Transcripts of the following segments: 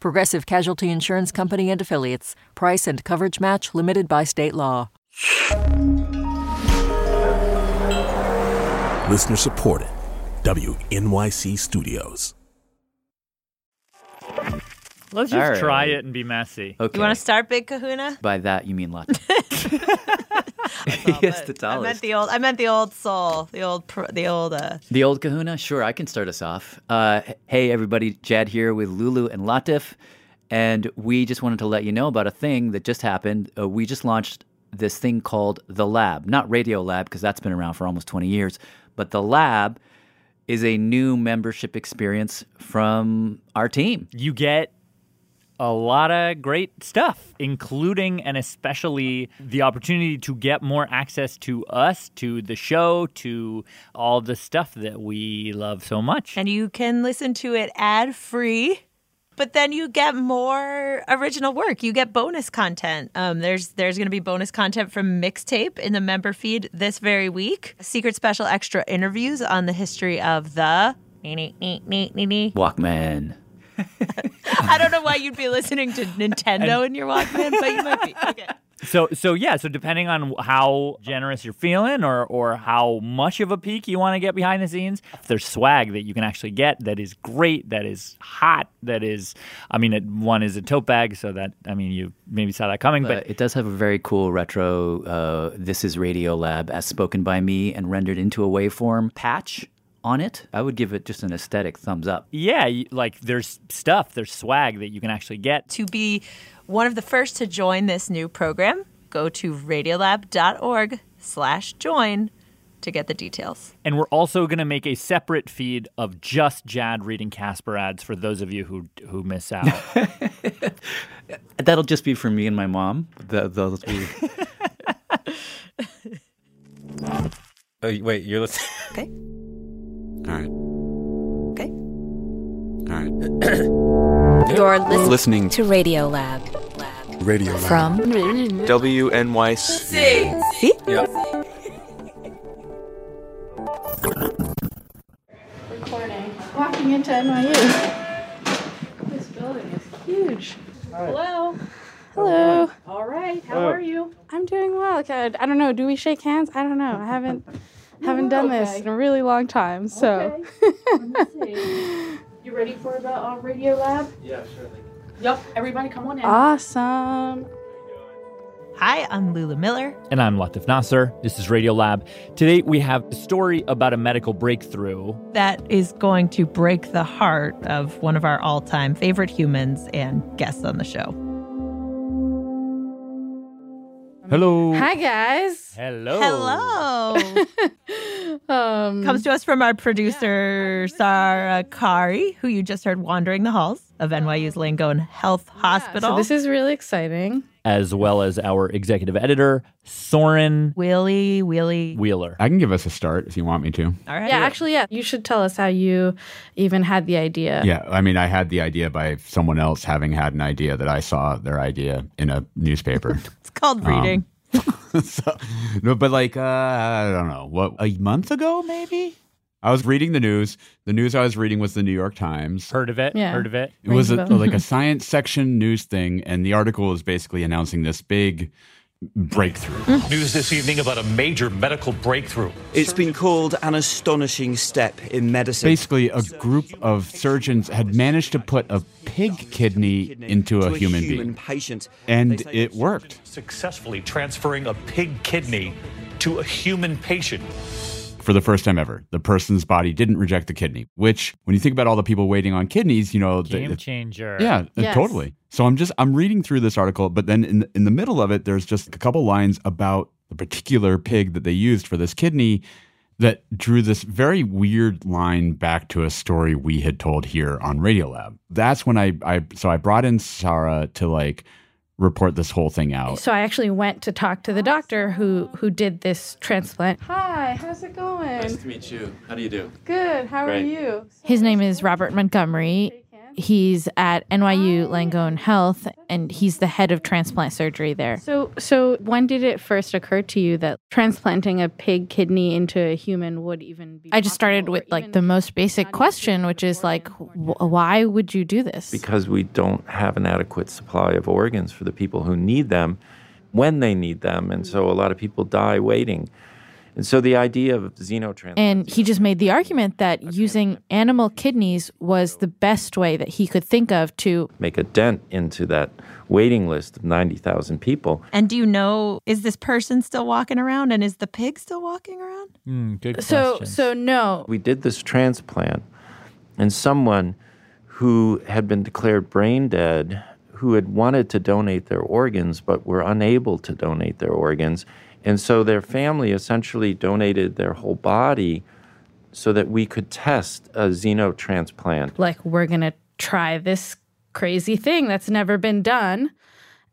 Progressive Casualty Insurance Company and Affiliates. Price and coverage match limited by state law. Listener supported. WNYC Studios. Let's just All right. try it and be messy. Okay. You want to start, Big Kahuna? By that you mean lots. yes, the I meant the old. I meant the old soul. The old. Pr- the old. Uh, The old kahuna? Sure, I can start us off. Uh, hey, everybody, Jad here with Lulu and Latif. And we just wanted to let you know about a thing that just happened. Uh, we just launched this thing called The Lab. Not Radio Lab, because that's been around for almost 20 years. But The Lab is a new membership experience from our team. You get a lot of great stuff, including and especially the opportunity to get more access to us, to the show, to all the stuff that we love so much. and you can listen to it ad free. But then you get more original work. You get bonus content. Um, there's there's going to be bonus content from Mixtape in the member feed this very week. Secret special extra interviews on the history of the. Walkman. I don't know why you'd be listening to Nintendo and, in your Walkman, but you might be. Okay. So so yeah, so depending on how generous you're feeling or or how much of a peek you want to get behind the scenes, if there's swag that you can actually get that is great, that is hot, that is I mean it, one is a tote bag so that I mean you maybe saw that coming, But but it does have a very cool retro uh, This is Radio Lab as spoken by me and rendered into a waveform patch on it. I would give it just an aesthetic thumbs up. yeah, you- like there's stuff, there's swag that you can actually get. to be one of the first to join this new program, go to radiolab.org slash join to get the details. And we're also going to make a separate feed of just Jad reading Casper ads for those of you who who miss out. That'll just be for me and my mom. The, those be- Oh, wait, you're listening. Okay. All right. Okay. All right. You're listening Listening to Radio Lab. Radio Lab. From WNYC. See? Yep. recording. Walking into NYU. This building is huge. Hello. Hello. All right. How are you? I'm doing well. I don't know. Do we shake hands? I don't know. I haven't haven't done this in a really long time. So. You ready for the uh, radio lab? Yeah, surely. Yep. Everybody, come on in. Awesome. Hi, I'm Lulu Miller. and I'm Latif Nasser. This is Radio Lab. Today we have a story about a medical breakthrough. That is going to break the heart of one of our all time favorite humans and guests on the show. Hello. Hi guys. Hello. Hello. Um, Comes to us from our producer, Sarah Qari, who you just heard wandering the halls of NYU's Langone Health Hospital. so this is really exciting. As well as our executive editor, Soren Wheelie, Wheelie. Wheeler. I can give us a start if you want me to. All right. Yeah, actually, yeah. You should tell us how you even had the idea. Yeah, I mean, I had the idea by someone else having had an idea that I saw their idea in a newspaper. It's called reading. so, no, but like, uh, I don't know, what, a month ago, maybe? I was reading the news. The news I was reading was the New York Times. Heard of it? Yeah. Heard of it? It was a, Rings a bell. like a science section news thing, and the article is basically announcing this big breakthrough. News this evening about a major medical breakthrough. It's been called an astonishing step in medicine. Basically, a group of surgeons had managed to put a pig kidney into a human being, patient. and it worked. Successfully transferring a pig kidney to a human patient. For the first time ever. The person's body didn't reject the kidney, which, when you think about all the people waiting on kidneys, you know, the- Game it- changer. yeah, uh, Yes. totally. So I'm just I'm reading through this article, but then in in the middle of it, there's just a couple lines about the particular pig that they used for this kidney that drew this very weird line back to a story we had told here on Radiolab. That's when I I so I brought in Sarah to like report this whole thing out. So I actually went to talk to the doctor who who did this transplant. Hi, how's it going? Nice to meet you. How do you do? Good. How Great. are you? His name is Robert Montgomery. He's at NYU Langone Health, and he's the head of transplant surgery there. So so when did it first occur to you that transplanting a pig kidney into a human would even be I just started with like the most basic question, which is like, wh- why would you do this? because we don't have an adequate supply of organs for the people who need them when they need them. And so a lot of people die waiting. And so the idea of xenotransplant. And he just made the argument that using animal kidneys was the best way that he could think of to make a dent into that waiting list of 90,000 people. And do you know is this person still walking around and is the pig still walking around? Mm, good So question. so no. We did this transplant, and someone who had been declared brain dead, who had wanted to donate their organs but were unable to donate their organs. And so their family essentially donated their whole body so that we could test a xenotransplant. like we're going to try this crazy thing that's never been done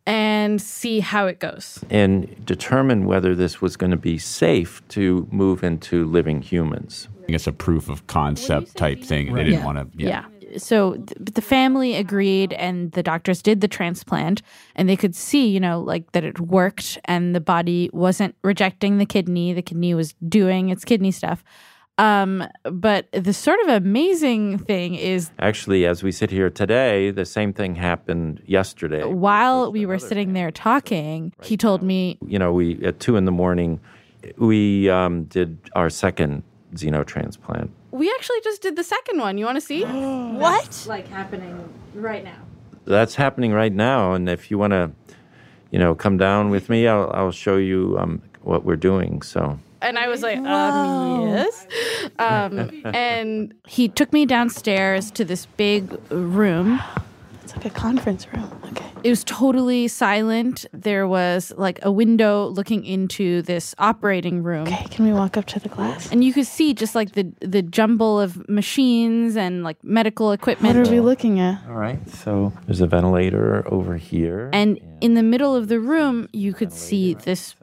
and see how it goes. and determine whether this was going to be safe to move into living humans. I It's a proof of concept type thing. They didn't want to. Yeah. So th- the family agreed and the doctors did the transplant and they could see you know like that it worked and the body wasn't rejecting the kidney the kidney was doing its kidney stuff um, but the sort of amazing thing is Actually, as we sit here today, the same thing happened yesterday. while we were sitting there talking he told me You know, we at two in the morning, we um, did our second xenotransplant. We actually just did the second one. You want to see? what? Like happening right now. That's happening right now, and if you want to, you know, come down with me, I'll, I'll show you um, what we're doing. So. And I was like, um, yes. Um, and he took me downstairs to this big room it's like a conference room. Okay. it was totally silent there was like a window looking into this operating room Okay, can we walk up to the glass? and you could see just like the the jumble of machines and like medical equipment What are we looking at? All right. So there's a ventilator over here. and in the middle of the room you could see this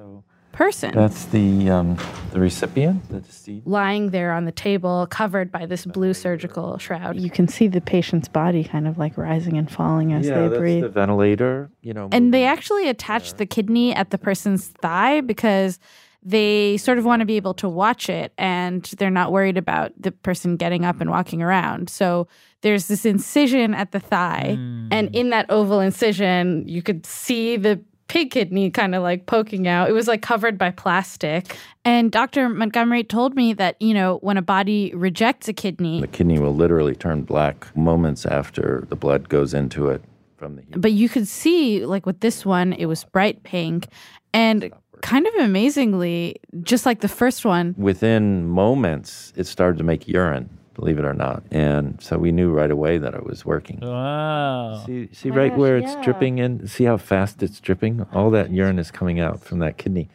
person That's the um, the recipient, the deceased. lying there on the table covered by this blue surgical shroud You can see the patient's body kind of like rising and falling as yeah, they that's breathe. the ventilator. You know, and they actually attached the kidney at the person's thigh because they sort of want to be able to watch it and they're not worried about the person getting up and walking around. So there's this incision at the thigh. and in that oval incision, you could see the pig kidney kind of like poking out. It was like covered by plastic. And Dr. Montgomery told me that, you know, when a body rejects a kidney, the kidney will literally turn black moments after the blood goes into it from the. but you could see, like with this one, it was bright pink. And kind of amazingly, just like the first one, Within moments, it started to make urine. Believe it or not, and so we knew right away that it was working. Wow. See, see my right gosh, where it's yeah. dripping in. See how fast it's dripping. All that urine is coming out from that kidney.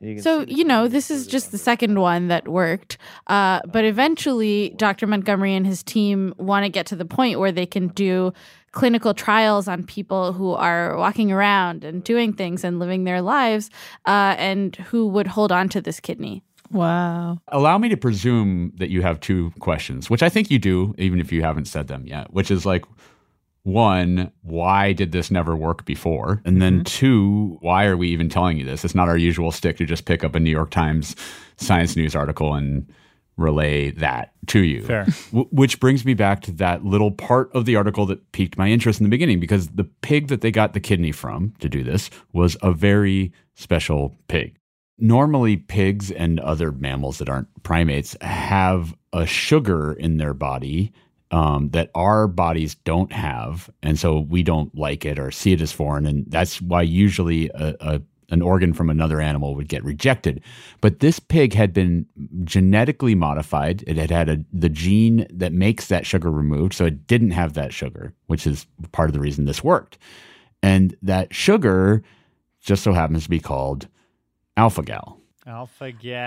You So, you know, this is just the second one that worked. Uh, but eventually, Dr. Montgomery and his team want to get to the point where they can do clinical trials on people who are walking around and doing things and living their lives uh, and who would hold on to this kidney. Wow. Allow me to presume that you have two questions, which I think you do, even if you haven't said them yet, which is like, one, why did this never work before? And then mm-hmm. two, why are we even telling you this? It's not our usual stick to just pick up a New York Times science news article and relay that to you. Fair. W- which brings me back to that little part of the article that piqued my interest in the beginning because the pig that they got the kidney from to do this was a very special pig. Normally, pigs and other mammals that aren't primates have a sugar in their body um, that our bodies don't have. And so we don't like it or see it as foreign. And that's why usually a, a an organ from another animal would get rejected. But this pig had been genetically modified. It had had a, the gene that makes that sugar removed. So it didn't have that sugar, which is part of the reason this worked. And that sugar just so happens to be called alpha gal. Alpha Gal.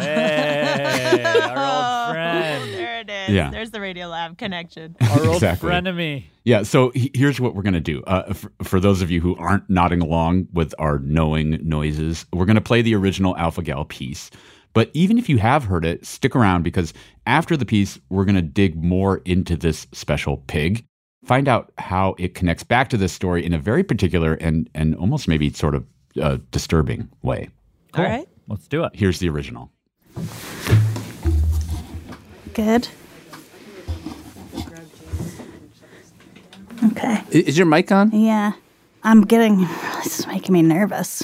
Hey, our old friend. There it is. Yeah. There's the Radio Lab connection. Our old Exactly. frenemy. Yeah, so he- here's what we're going to do. Uh, for, for those of you who aren't nodding along with our knowing noises, we're going to play the original Alpha Gal piece. But even if you have heard it, stick around because after the piece, we're going to dig more into this special pig, find out how it connects back to this story in a very particular and, and almost maybe sort of uh, disturbing way. All right. Let's do it. Here's the original. Good. Okay. Is your mic on? Yeah. I'm getting, this is making me nervous.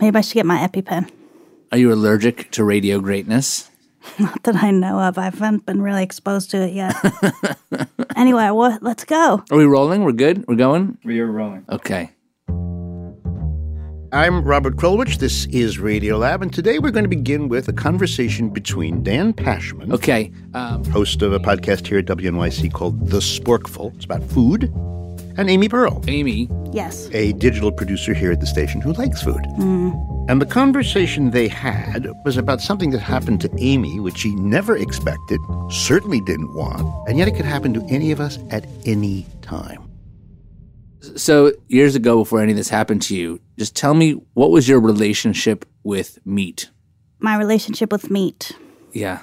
Maybe I should get my EpiPen. Are you allergic to radio greatness? Not that I know of. I haven't been really exposed to it yet. anyway, what? Let's go. Are we rolling? We're good? We're going? We are rolling. Okay. I'm Robert Krulwich. This is Radiolab, and today we're going to begin with a conversation between Dan Pashman, Okay. Um, host of a podcast here at WNYC called The Sporkful. It's about food, and Amy Pearl. Amy. Yes. a digital producer here at the station who likes food. Mm. And the conversation they had was about something that happened to Amy, which she never expected, certainly didn't want, and yet it could happen to any of us at any time. So, years ago, before any of this happened to you, just tell me what was your relationship with meat? My relationship with meat. Yeah.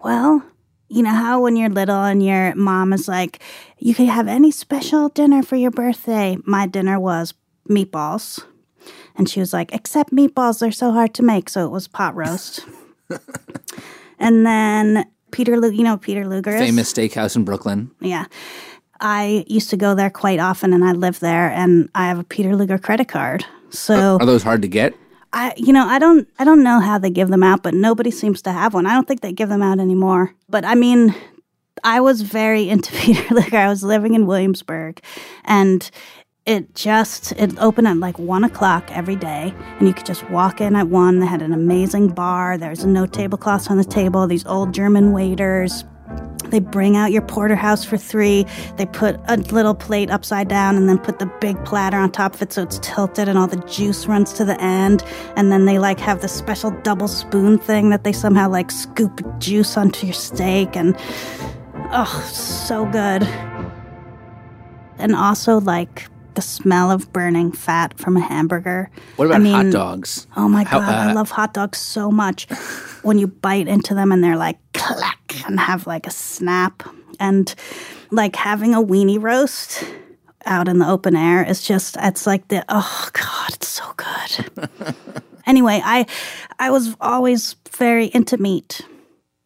Well, you know how when you're little and your mom is like, you could have any special dinner for your birthday. My dinner was meatballs. And she was like, except meatballs, they're so hard to make. So it was pot roast. and then Peter Luger, you know Peter Luger? Famous steakhouse in Brooklyn. Yeah. I used to go there quite often and I live there and I have a Peter Luger credit card. So Are those hard to get? I you know, I don't I don't know how they give them out, but nobody seems to have one. I don't think they give them out anymore. But I mean, I was very into Peter Luger. I was living in Williamsburg and it just it opened at like one o'clock every day and you could just walk in at one. They had an amazing bar. There's no tablecloths on the table, these old German waiters. They bring out your porterhouse for three. They put a little plate upside down and then put the big platter on top of it so it's tilted and all the juice runs to the end. And then they like have the special double spoon thing that they somehow like scoop juice onto your steak and oh, so good. And also like the smell of burning fat from a hamburger. What I about hot dogs? Oh my How- god, I uh, love hot dogs so much. when you bite into them and they're like clack and have like a snap and like having a weenie roast out in the open air is just it's like the oh god, it's so good. anyway, I I was always very into meat.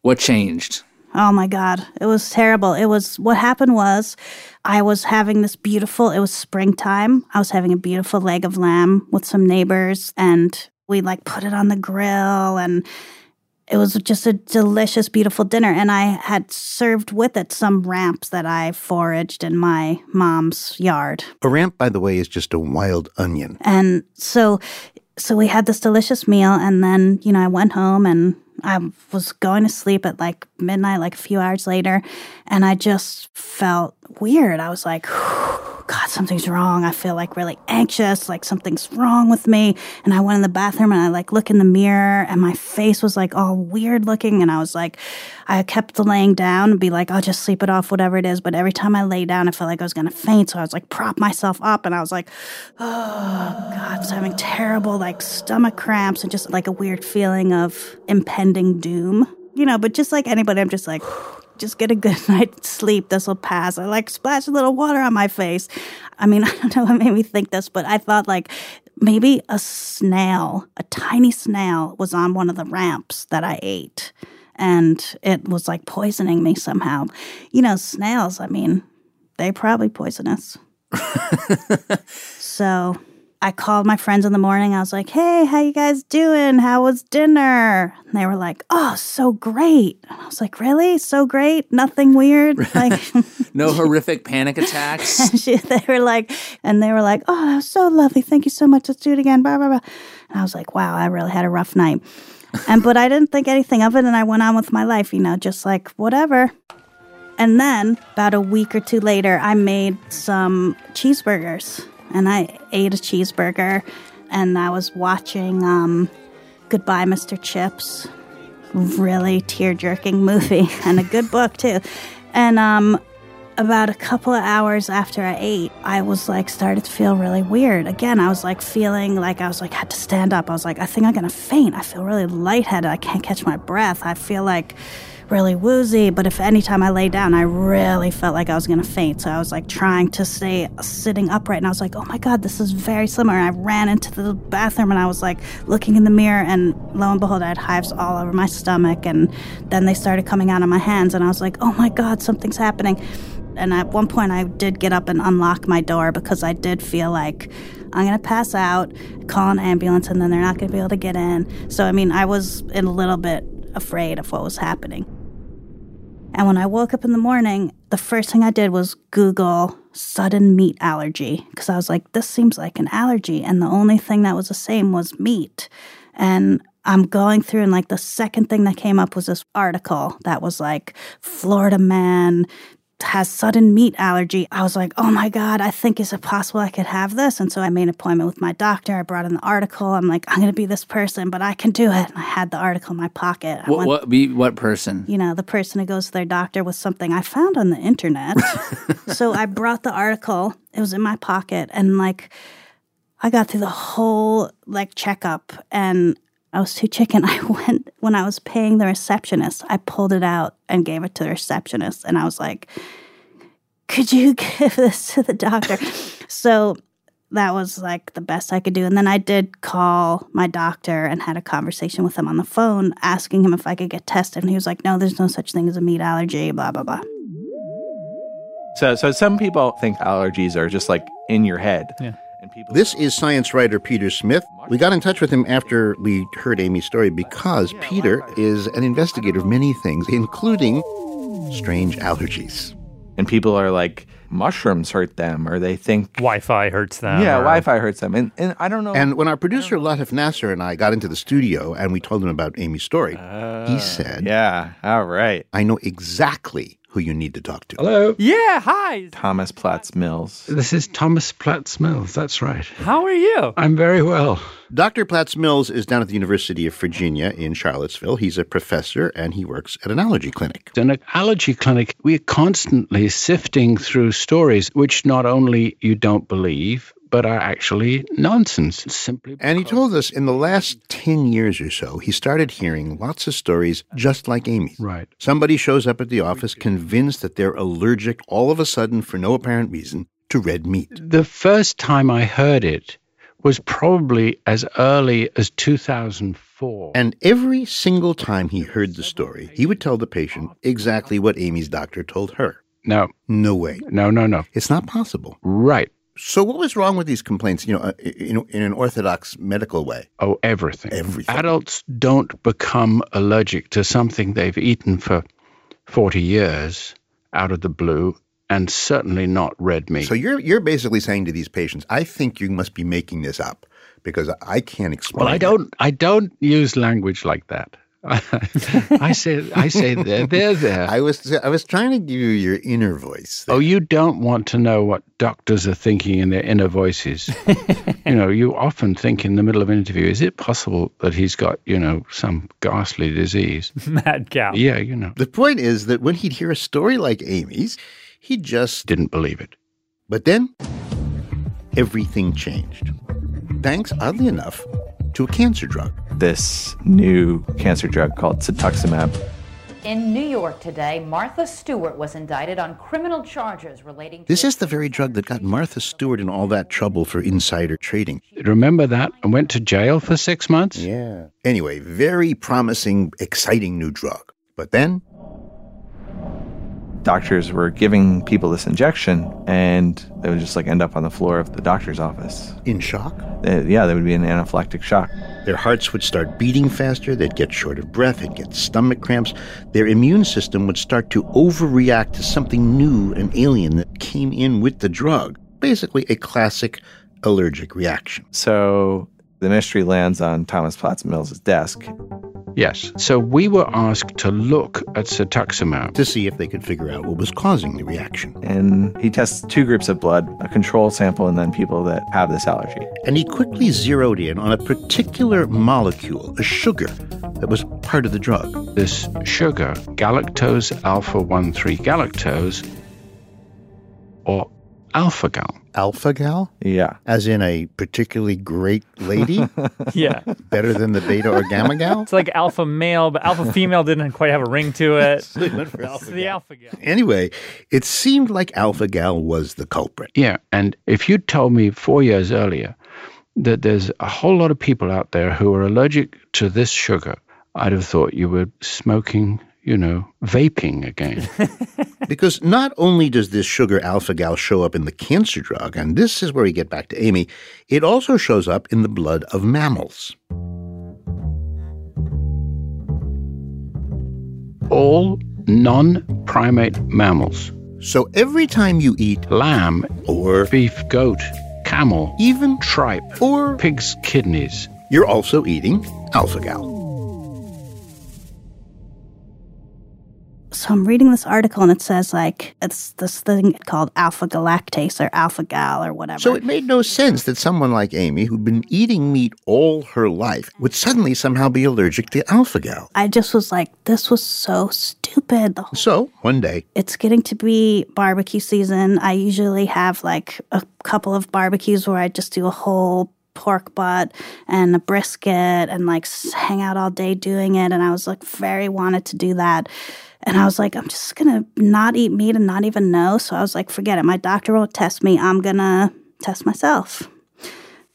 What changed? Oh my God. It was terrible. It was what happened was I was having this beautiful, it was springtime. I was having a beautiful leg of lamb with some neighbors, and we like put it on the grill, and it was just a delicious, beautiful dinner. And I had served with it some ramps that I foraged in my mom's yard. A ramp, by the way, is just a wild onion. And so so we had this delicious meal and then, you know, I went home and I was going to sleep at like midnight, like a few hours later, and I just felt weird. I was like, God, something's wrong. I feel like really anxious, like something's wrong with me. And I went in the bathroom and I like look in the mirror and my face was like all weird looking. And I was like, I kept laying down and be like, I'll just sleep it off, whatever it is. But every time I lay down, I felt like I was going to faint. So I was like, prop myself up and I was like, oh God, I was having terrible like stomach cramps and just like a weird feeling of impending doom. You know, but just like anybody, I'm just like, just get a good night's sleep. This will pass. I like splash a little water on my face. I mean, I don't know what made me think this, but I thought like maybe a snail, a tiny snail, was on one of the ramps that I ate. And it was like poisoning me somehow. You know, snails, I mean, they probably poisonous. so I called my friends in the morning. I was like, "Hey, how you guys doing? How was dinner?" And they were like, "Oh, so great." And I was like, "Really? So great? Nothing weird?" Like No horrific panic attacks? and she, they were like, and they were like, "Oh, that was so lovely. Thank you so much. Let's do it again." Blah blah blah. And I was like, "Wow, I really had a rough night." And but I didn't think anything of it, and I went on with my life. You know, just like whatever. And then about a week or two later, I made some cheeseburgers, and I ate a cheeseburger, and I was watching um, Goodbye, Mr. Chips. really tear jerking movie and a good book too. And um, about a couple of hours after I ate, I was like started to feel really weird. Again, I was like feeling like I was like had to stand up. I was like, I think I'm gonna faint. I feel really lightheaded. I can't catch my breath. I feel like really woozy. But if anytime I lay down, I really felt like I was gonna faint. So I was like trying to stay sitting upright, and I was like, oh my god, this is very similar. I ran into the bathroom, and I was like looking in the mirror, and lo and behold, I had hives all over my stomach, and then they started coming out of my hands, and I was like, oh my god, something's happening. And at one point, I did get up and unlock my door because I did feel like I'm going to pass out, call an ambulance, and then they're not going to be able to get in. So, I mean, I was in a little bit afraid of what was happening. And when I woke up in the morning, the first thing I did was Google sudden meat allergy because I was like, this seems like an allergy. And the only thing that was the same was meat. And I'm going through, and like the second thing that came up was this article that was like, Florida man has sudden meat allergy. I was like, oh my God, I think is it possible I could have this? And so I made an appointment with my doctor. I brought in the article. I'm like, I'm going to be this person, but I can do it. And I had the article in my pocket. What, went- what, be, what person? you know, the person who goes to their doctor with something I found on the internet. so I brought the article. It was in my pocket and like I got through the whole like checkup and I was too chicken. I went when I was paying the receptionist, I pulled it out and gave it to the receptionist and I was like, "Could you give this to the doctor?" so that was like the best I could do. And then I did call my doctor and had a conversation with him on the phone, asking him if I could get tested. And he was like, no, there's no such thing as a meat allergy, blah, blah, blah. So, so some people think allergies are just like in your head. Yeah. This is science writer Peter Smith. We got in touch with him after we heard Amy's story because Peter is an investigator of many things, including strange allergies. And people are like, mushrooms hurt them, or they think Wi Fi hurts them. yeah, or- Wi Fi hurts them. And, and I don't know. And when our producer Latif Nasser and I got into the studio and we told him about Amy's story, he uh, said, Yeah, all right. I know exactly who you need to talk to. Hello. Yeah, hi. Thomas Platts Mills. This is Thomas Platts Mills. That's right. How are you? I'm very well. Dr. Platts Mills is down at the University of Virginia in Charlottesville. He's a professor and he works at an allergy clinic. In an allergy clinic, we're constantly sifting through stories which not only you don't believe, but are actually nonsense. Simply And he told us in the last 10 years or so, he started hearing lots of stories just like Amy's. Right. Somebody shows up at the office convinced that they're allergic all of a sudden for no apparent reason to red meat. the first time I heard it was probably as early as 2004. And every single time he heard the story, he would tell the patient exactly what Amy's doctor told her. No. No way. No, no, no. It's not possible. Right. So what was wrong with these complaints, you know, uh, in, in an orthodox medical way? Oh, everything. Everything. Adults don't become allergic to something they've eaten for 40 years out of the blue, and certainly not red meat. So you're you're basically saying to these patients, I think you must be making this up because I can't explain. well, I don't. I don't use language like that. I say. I say they're they're there. I was I was trying to give you your inner voice. Oh, you don't want to know what doctors are thinking in their inner voices. you know, you often think in the middle of an interview, is it possible that he's got, you know, some ghastly disease? Mad cow. Yeah, you know. The point is that when he'd hear a story like Amy's, he just didn't believe it. But then everything changed. Thanks, oddly enough, to a cancer drug. This new cancer drug called cetuximab. In New York today, Martha Stewart was indicted on criminal charges relating to This is the very drug that got Martha Stewart in all that trouble for insider trading. Remember that? I went to jail for six months? Yeah. Anyway, very promising, exciting new drug. But then Doctors were giving people this injection, and they would just like end up on the floor of the doctor's office. in shock, Uh, yeah, they would be in anaphylactic shock. their hearts would start beating faster, they'd get short of breath, they'd get stomach cramps. Their immune system would start to overreact to something new and alien that came in with the drug. Basically, a classic allergic reaction. So the mystery lands on Thomas Platts Mills' desk. Yes. So we were asked to look at cetuximab to see if they could figure out what was causing the reaction. And he tests two groups of blood, a control sample and then people that have this allergy. And he quickly zeroed in on a particular molecule, a sugar, that was part of the drug. This sugar, galactose alpha 1 3 galactose, or alpha gal. Alpha gal? Yeah. As in a particularly great lady? Yeah. Better than the beta or gamma gal? It's like alpha male, but alpha female didn't quite have a ring to it. So they went for It's alpha the alpha gal. Anyway, it seemed like Alpha Gal was the culprit. Yeah, and if you'd told me four years earlier that there's a whole lot of people out there who are allergic to this sugar, I'd have thought you were smoking, you know, vaping again. Because not only does this sugar alpha gal show up in the cancer drug, and this is where we get back to Amy, it also shows up in the blood of mammals. All non primate mammals. So every time you eat lamb or beef, goat, camel, even tripe, or pig's kidneys, you're also eating alpha gal. So I'm reading this article and it says like it's this thing called alpha galactase or alpha gal or whatever. So it made no sense that someone like Amy, who'd been eating meat all her life, would suddenly somehow be allergic to alpha gal. I just was like, this was so stupid. The whole- So one day, It's getting to be barbecue season. I usually have like a couple of barbecues where I just do a whole pork butt and a brisket and like hang out all day doing it. And I was like, very wanted to do that. And I was like, I'm just gonna not eat meat and not even know. So I was like, forget it. My doctor won't test me. I'm gonna test myself.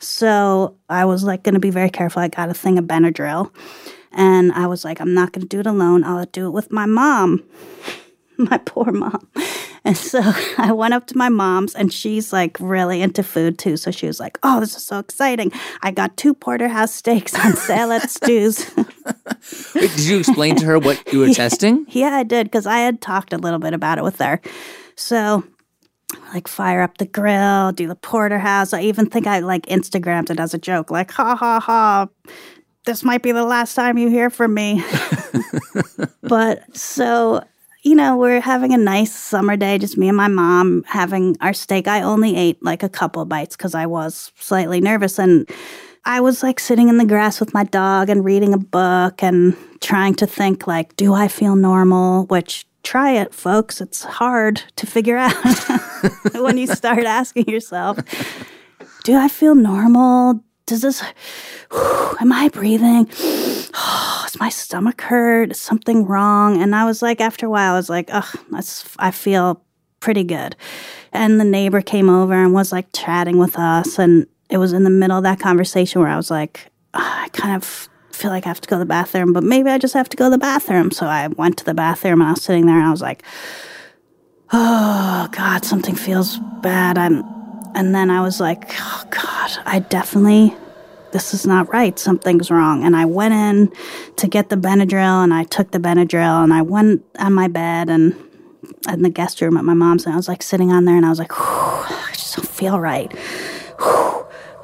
So I was like, gonna be very careful. I got a thing of Benadryl. And I was like, I'm not gonna do it alone. I'll do it with my mom my poor mom. And so I went up to my mom's, and she's like really into food too. So she was like, Oh, this is so exciting. I got two porterhouse steaks on sale at Stu's. Wait, did you explain to her what you were testing? yeah, I did, because I had talked a little bit about it with her. So like fire up the grill, do the porterhouse. I even think I like Instagrammed it as a joke, like, ha ha ha. This might be the last time you hear from me. but so you know, we're having a nice summer day, just me and my mom having our steak. I only ate like a couple bites because I was slightly nervous. And I was like sitting in the grass with my dog and reading a book and trying to think, like, do I feel normal? Which try it, folks. It's hard to figure out when you start asking yourself, do I feel normal? Does this, am I breathing? Oh, does my stomach hurt? Is something wrong? And I was like, after a while, I was like, ugh, I feel pretty good. And the neighbor came over and was like chatting with us. And it was in the middle of that conversation where I was like, "Ah, I kind of feel like I have to go to the bathroom, but maybe I just have to go to the bathroom. So I went to the bathroom and I was sitting there and I was like, oh God, something feels bad. I'm, and then I was like, oh God, I definitely, this is not right. Something's wrong. And I went in to get the Benadryl and I took the Benadryl and I went on my bed and in the guest room at my mom's and I was like sitting on there and I was like, I just don't feel right.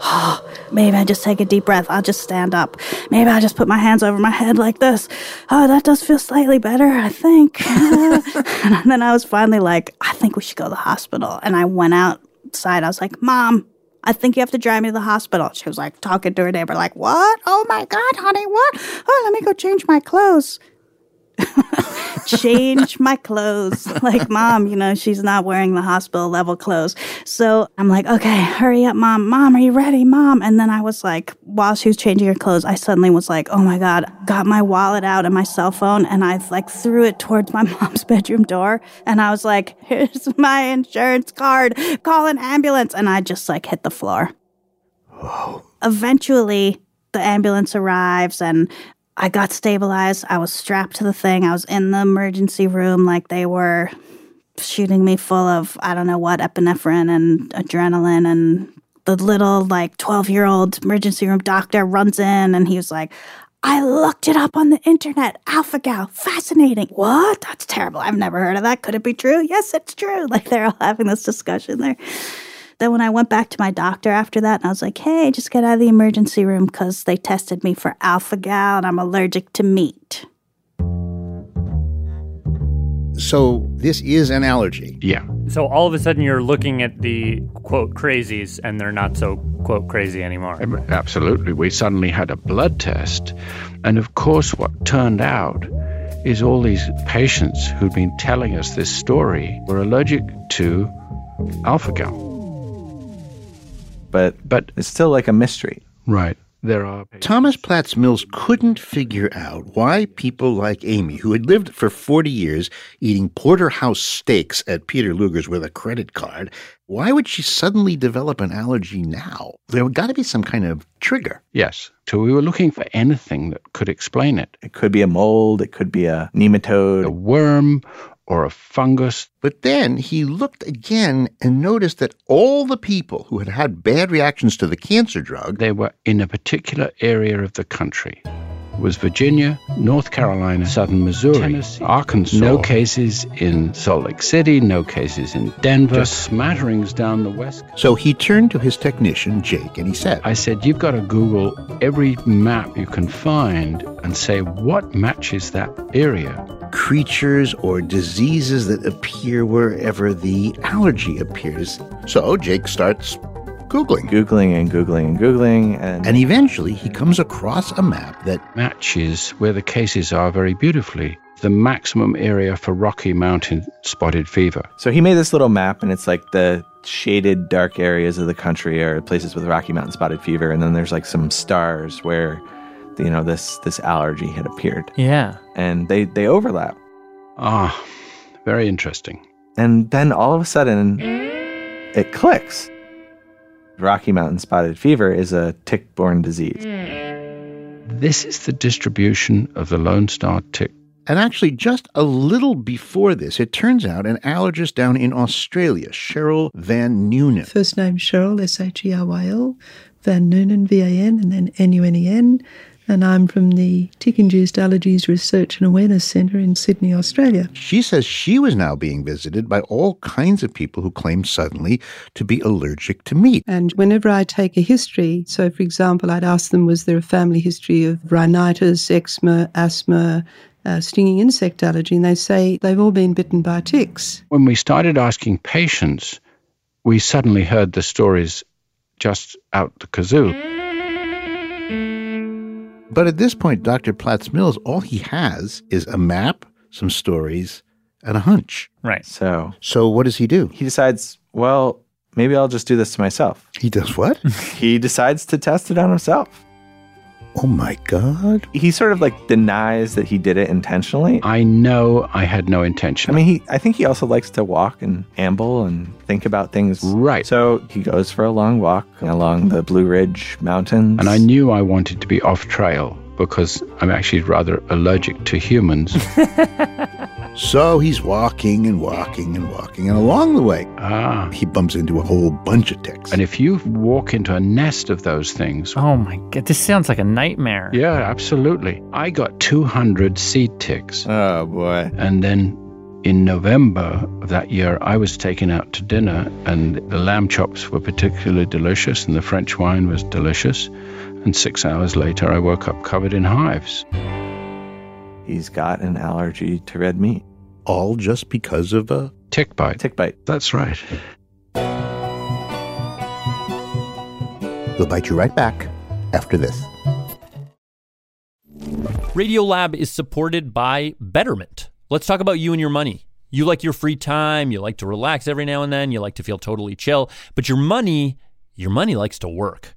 Maybe I just take a deep breath. I'll just stand up. Maybe I'll just put my hands over my head like this. Oh, that does feel slightly better, I think. and then I was finally like, I think we should go to the hospital. And I went outside. I was like, Mom, I think you have to drive me to the hospital. She was like talking to her neighbor, like, What? Oh my God, honey, what? Oh, let me go change my clothes. Change my clothes. Like, mom, you know, she's not wearing the hospital level clothes. So I'm like, okay, hurry up, mom. Mom, are you ready, mom? And then I was like, while she was changing her clothes, I suddenly was like, oh my God, got my wallet out and my cell phone and I like threw it towards my mom's bedroom door. And I was like, here's my insurance card. Call an ambulance. And I just like hit the floor. Eventually, the ambulance arrives and I got stabilized. I was strapped to the thing. I was in the emergency room like they were shooting me full of, I don't know what, epinephrine and adrenaline. And the little, like, 12 year old emergency room doctor runs in and he was like, I looked it up on the internet. Alpha Gal, fascinating. What? That's terrible. I've never heard of that. Could it be true? Yes, it's true. Like they're all having this discussion there. Then when I went back to my doctor after that, and I was like, hey, just get out of the emergency room because they tested me for alpha gal and I'm allergic to meat. So this is an allergy. Yeah. So all of a sudden you're looking at the quote crazies and they're not so quote crazy anymore. Absolutely. We suddenly had a blood test. And of course, what turned out is all these patients who'd been telling us this story were allergic to alpha gal. But but it's still like a mystery. Right. There are Thomas Platts Mills couldn't figure out why people like Amy, who had lived for 40 years eating porterhouse steaks at Peter Luger's with a credit card, why would she suddenly develop an allergy now? There would got to be some kind of trigger. Yes. So we were looking for anything that could explain it. It could be a mold, it could be a nematode, a worm, or a fungus. But then he looked again and noticed that all the people who had had bad reactions to the cancer drug, they were in a particular area of the country. It was Virginia, North Carolina, Southern Missouri, Tennessee, Arkansas. No cases in Salt Lake City, no cases in Denver, just smatterings down the west. So he turned to his technician, Jake, and he said, I said, You've got to Google every map you can find and say what matches that area creatures or diseases that appear wherever the allergy appears. So Jake starts Googling. Googling and Googling and Googling. And, and eventually he comes across a map that matches where the cases are very beautifully. The maximum area for Rocky Mountain spotted fever. So he made this little map, and it's like the shaded dark areas of the country are places with Rocky Mountain spotted fever. And then there's like some stars where you know this this allergy had appeared. Yeah. And they they overlap. Ah, very interesting. And then all of a sudden it clicks. Rocky Mountain spotted fever is a tick-borne disease. This is the distribution of the Lone Star tick. And actually, just a little before this, it turns out an allergist down in Australia, Sheryl Van Nunen. First name Sheryl, S H E R Y L, Van Nunen, V A N, and then N U N E N and I'm from the Tick Induced Allergies Research and Awareness Centre in Sydney, Australia. She says she was now being visited by all kinds of people who claimed suddenly to be allergic to meat. And whenever I take a history, so for example, I'd ask them, was there a family history of rhinitis, eczema, asthma, uh, stinging insect allergy, and they say they've all been bitten by ticks. When we started asking patients, we suddenly heard the stories just out the kazoo. But at this point, Dr. Platts Mills, all he has is a map, some stories, and a hunch. Right. So, so what does he do? He decides, well, maybe I'll just do this to myself. He does what? he decides to test it on himself. Oh my God. He sort of like denies that he did it intentionally. I know I had no intention. I mean, he I think he also likes to walk and amble and think about things. Right. So he goes for a long walk along the Blue Ridge Mountains. And I knew I wanted to be off trail because I'm actually rather allergic to humans. so he's walking and walking and walking, and along the way, ah. he bumps into a whole bunch of ticks. And if you walk into a nest of those things. Oh my God, this sounds like a nightmare. Yeah, absolutely. I got 200 seed ticks. Oh boy. And then in November of that year, I was taken out to dinner, and the lamb chops were particularly delicious, and the French wine was delicious and six hours later I woke up covered in hives. He's got an allergy to red meat. All just because of a tick bite. Tick bite. That's right. We'll bite you right back after this. Radiolab is supported by Betterment. Let's talk about you and your money. You like your free time, you like to relax every now and then, you like to feel totally chill, but your money, your money likes to work.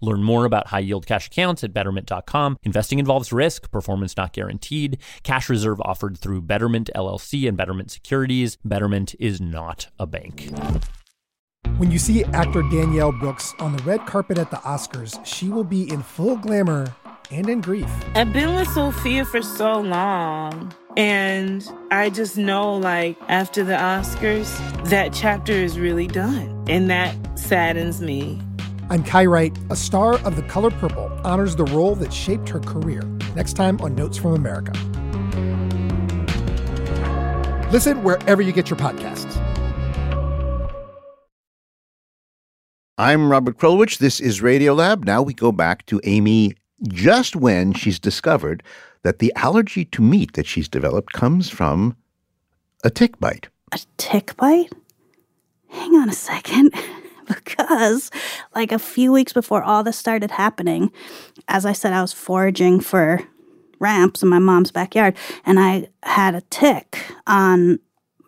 Learn more about high yield cash accounts at betterment.com. Investing involves risk, performance not guaranteed. Cash reserve offered through Betterment LLC and Betterment Securities. Betterment is not a bank. When you see actor Danielle Brooks on the red carpet at the Oscars, she will be in full glamour and in grief. I've been with Sofia for so long. And I just know, like, after the Oscars, that chapter is really done. And that saddens me. I'm Kai Wright. A star of The Color Purple honors the role that shaped her career. Next time on Notes from America. Listen wherever you get your podcasts. I'm Robert Krulwich. This is Radiolab. Now we go back to Amy just when she's discovered that the allergy to meat that she's developed comes from a tick bite. A tick bite? Hang on a second. Because, like, a few weeks before all this started happening, as I said, I was foraging for ramps in my mom's backyard, and I had a tick on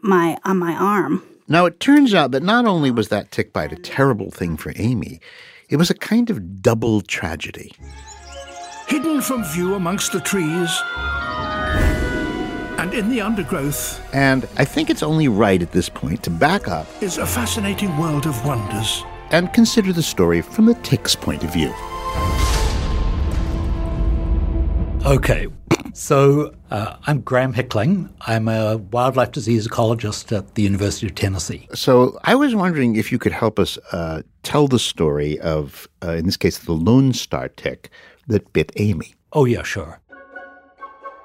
my on my arm. Now, it turns out that not only was that tick bite a terrible thing for Amy, it was a kind of double tragedy. Hidden from view amongst the trees and in the undergrowth And I think it's only right at this point to back up is a fascinating world of wonders. and consider the story from the tick's point of view. Okay, so uh, I'm Graham Hickling. I'm a wildlife disease ecologist at the University of Tennessee. So I was wondering if you could help us uh, tell the story of, uh, in this case, the Lone Star tick that bit Amy. Oh, yeah, sure.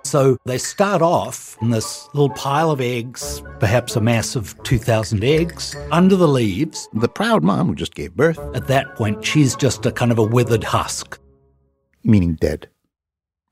So they start off in this little pile of eggs, perhaps a mass of 2,000 eggs, under the leaves. The proud mom who just gave birth. At that point, she's just a kind of a withered husk. Meaning dead.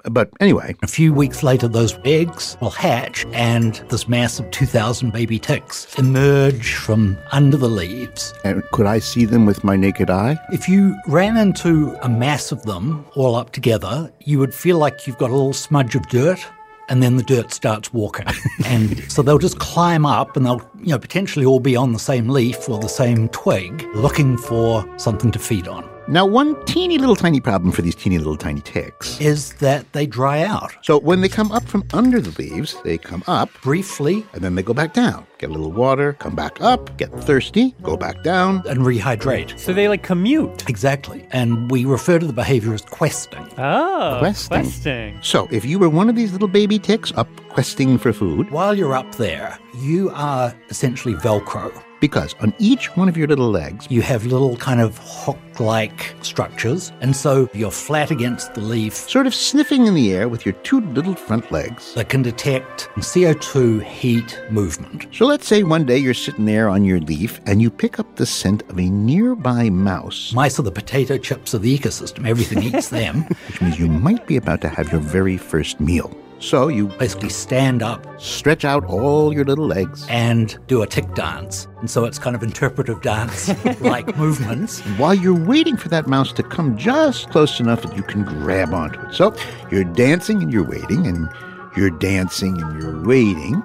But anyway. A few weeks later, those eggs will hatch, and this mass of 2,000 baby ticks emerge from under the leaves. And could I see them with my naked eye? If you ran into a mass of them all up together, you would feel like you've got a little smudge of dirt. And then the dirt starts walking. and so they'll just climb up and they'll, you know, potentially all be on the same leaf or the same twig looking for something to feed on. Now, one teeny little tiny problem for these teeny little tiny ticks is that they dry out. So when they come up from under the leaves, they come up briefly and then they go back down. Get a little water, come back up, get thirsty, go back down. and rehydrate. So they like commute. Exactly. And we refer to the behavior as questing. Oh, questing. questing. So if you were one of these little baby ticks up questing for food, While you're up there, you are essentially Velcro. Because on each one of your little legs, You have little kind of hook like structures, and so you're flat against the leaf sort of sniffing in the air with your two little front legs. that can detect CO2 heat movement. So let's say one day you're sitting there on your leaf and you pick up the scent of a nearby mouse, Mice are the potato chips of the ecosystem, everything eats them. which means you might be about to have your very first meal. So you Basically, stand up stretch out all your little legs. and do a tick dance. And so it's kind of interpretive dance like movements. While you're waiting for that mouse to come just close enough that you can grab onto it. So you're dancing and you're waiting, and you're dancing and you're waiting,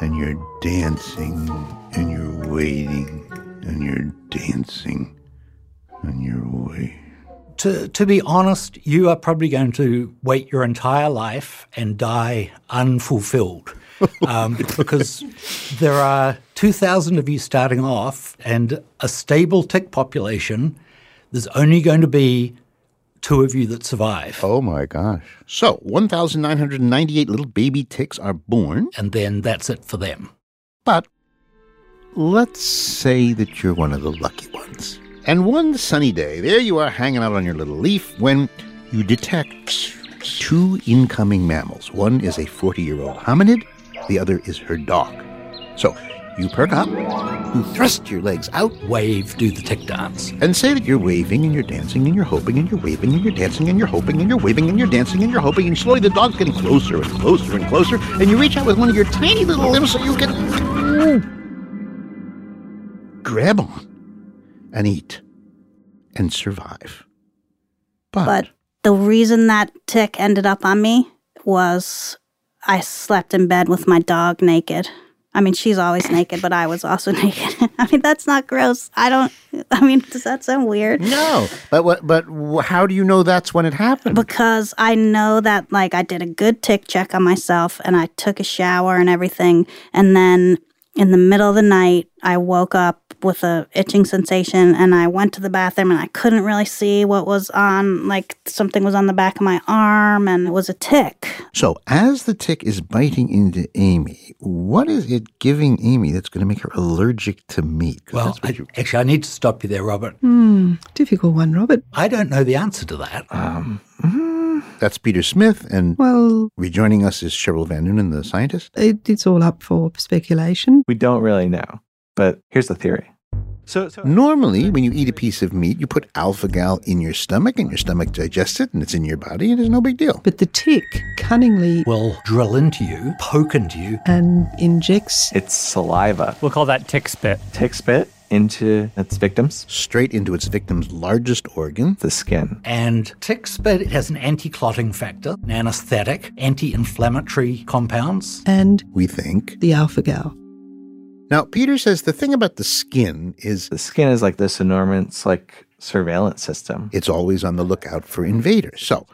and you're dancing and you're waiting, and you're dancing and you're waiting. To, to be honest, you are probably going to wait your entire life and die unfulfilled. Um, because there are 2,000 of you starting off and a stable tick population, there's only going to be two of you that survive. Oh my gosh. So 1,998 little baby ticks are born. And then that's it for them. But let's say that you're one of the lucky ones. And one sunny day, there you are hanging out on your little leaf when you detect two incoming mammals. One is a 40 year old hominid, the other is her dog. So you perk up, you thrust your legs out, Wave, do the tick dance. and say that you're waving and you're dancing and you're hoping and you're waving and you're dancing and you're hoping and you're waving and you're dancing and you're hoping and slowly the dog's getting closer and closer and closer and you reach out with one of your tiny little limbs so you can grab on and eat and survive. But the reason that tick ended up on me was I slept in bed with my dog naked. I mean, she's always naked, but I was also naked. I mean, that's not gross. I don't. I mean, does that sound weird? No, but what? But how do you know that's when it happened? Because I know that, like, I did a good tick check on myself and I took a shower and everything. And then in the middle of the night, I woke up with a itching sensation and I went to the bathroom and I couldn't really see what was on like something was on the back of my arm and it was a tick. So, as the tick is biting into Amy, what is it giving Amy that's going to make her allergic to meat? Well, I, you- actually, I need to stop you there, Robert. Hmm, difficult one, Robert. I don't know the answer to that. Um, that's Peter Smith, and Well, rejoining us is Sheryl Van Nunen, the scientist. it, it's all up for speculation. We don't really know, but here's the theory. So, so Normally, when you eat a piece of meat, you put alpha gal in your stomach, and your stomach digests it, and it's in your body, and it's no big deal. But the tick cunningly will drill into you, poke into you, and injects it's saliva. We'll call that tick spit. Tick spit into its victims, straight into its victim's largest organ, the skin. And tick spit has an anti-clotting factor, an anesthetic, anti-inflammatory compounds. and We think. the alpha gal. Now, Peter says the thing about the skin is The skin is like this enormous like surveillance system. it's always on the lookout for invaders. So,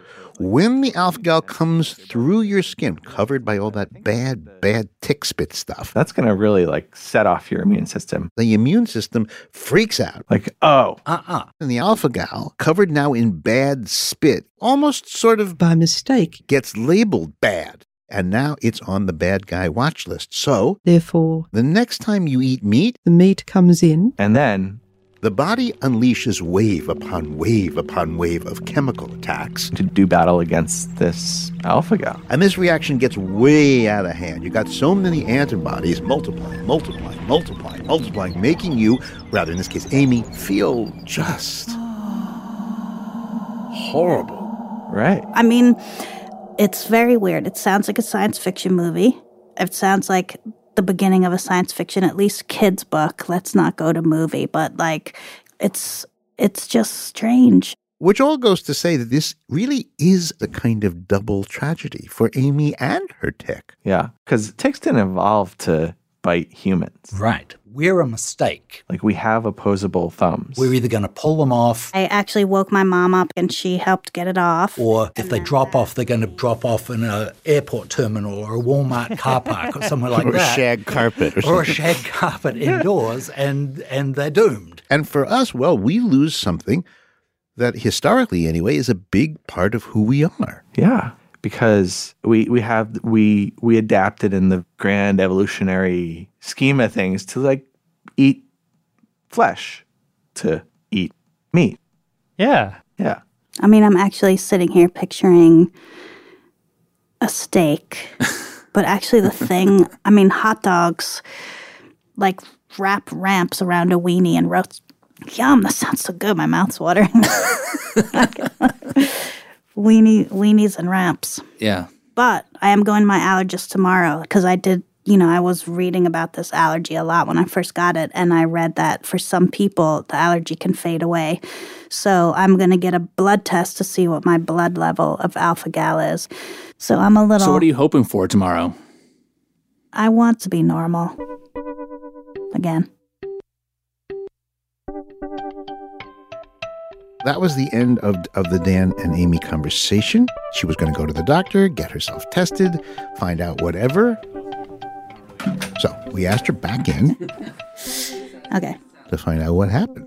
when the alpha gal comes through your skin, covered by all that bad, bad tick spit stuff, That's going to really like set off your immune system. the immune system freaks out. Like, oh, Uh-uh. And the alpha gal, covered now in bad spit, almost sort of by mistake, gets labeled bad. And now it's on the bad guy watch list. So, Therefore, the next time you eat meat, the meat comes in. and then the body unleashes wave upon wave upon wave of chemical attacks. to do battle against this alpha gal. And this reaction gets way out of hand. You got so many antibodies multiplying, multiplying, multiplying, multiplying, making you, rather in this case, Amy, feel just horrible. Right. I mean, it's very weird. It sounds like a science fiction movie. It sounds like the beginning of a science fiction, at least kids' book. Let's not go to movie, but like it's it's just strange. Which all goes to say that this really is a kind of double tragedy for Amy and her tick. Yeah, because ticks didn't evolve to bite humans. Right. We're a mistake. Like we have opposable thumbs. We're either going to pull them off, I actually woke my mom up and she helped get it off. or if they drop off, they're going to drop off in an airport terminal or a Walmart car park or somewhere like that. or a shag carpet. Or, or a shag carpet indoors, and and they're doomed. And for us, well, we lose something that historically, anyway, is a big part of who we are. Yeah, because we we have we we adapted in the grand evolutionary scheme of things to like eat flesh, to eat meat. Yeah. Yeah. I mean, I'm actually sitting here picturing a steak, but actually, the thing, I mean, hot dogs, like wrap ramps around a weenie and roast. Yum, that sounds so good. My mouth's watering. Weenie, weenies and ramps. Yeah. But I am going to my allergist tomorrow because I did, you know, I was reading about this allergy a lot when I first got it. And I read that for some people, the allergy can fade away. So I'm going to get a blood test to see what my blood level of alpha gal is. So I'm a little. So what are you hoping for tomorrow? I want to be normal. Again. That was the end of, of the Dan and Amy conversation. She was going to go to the doctor, get herself tested, find out whatever. So we asked her back in Okay. to find out what happened.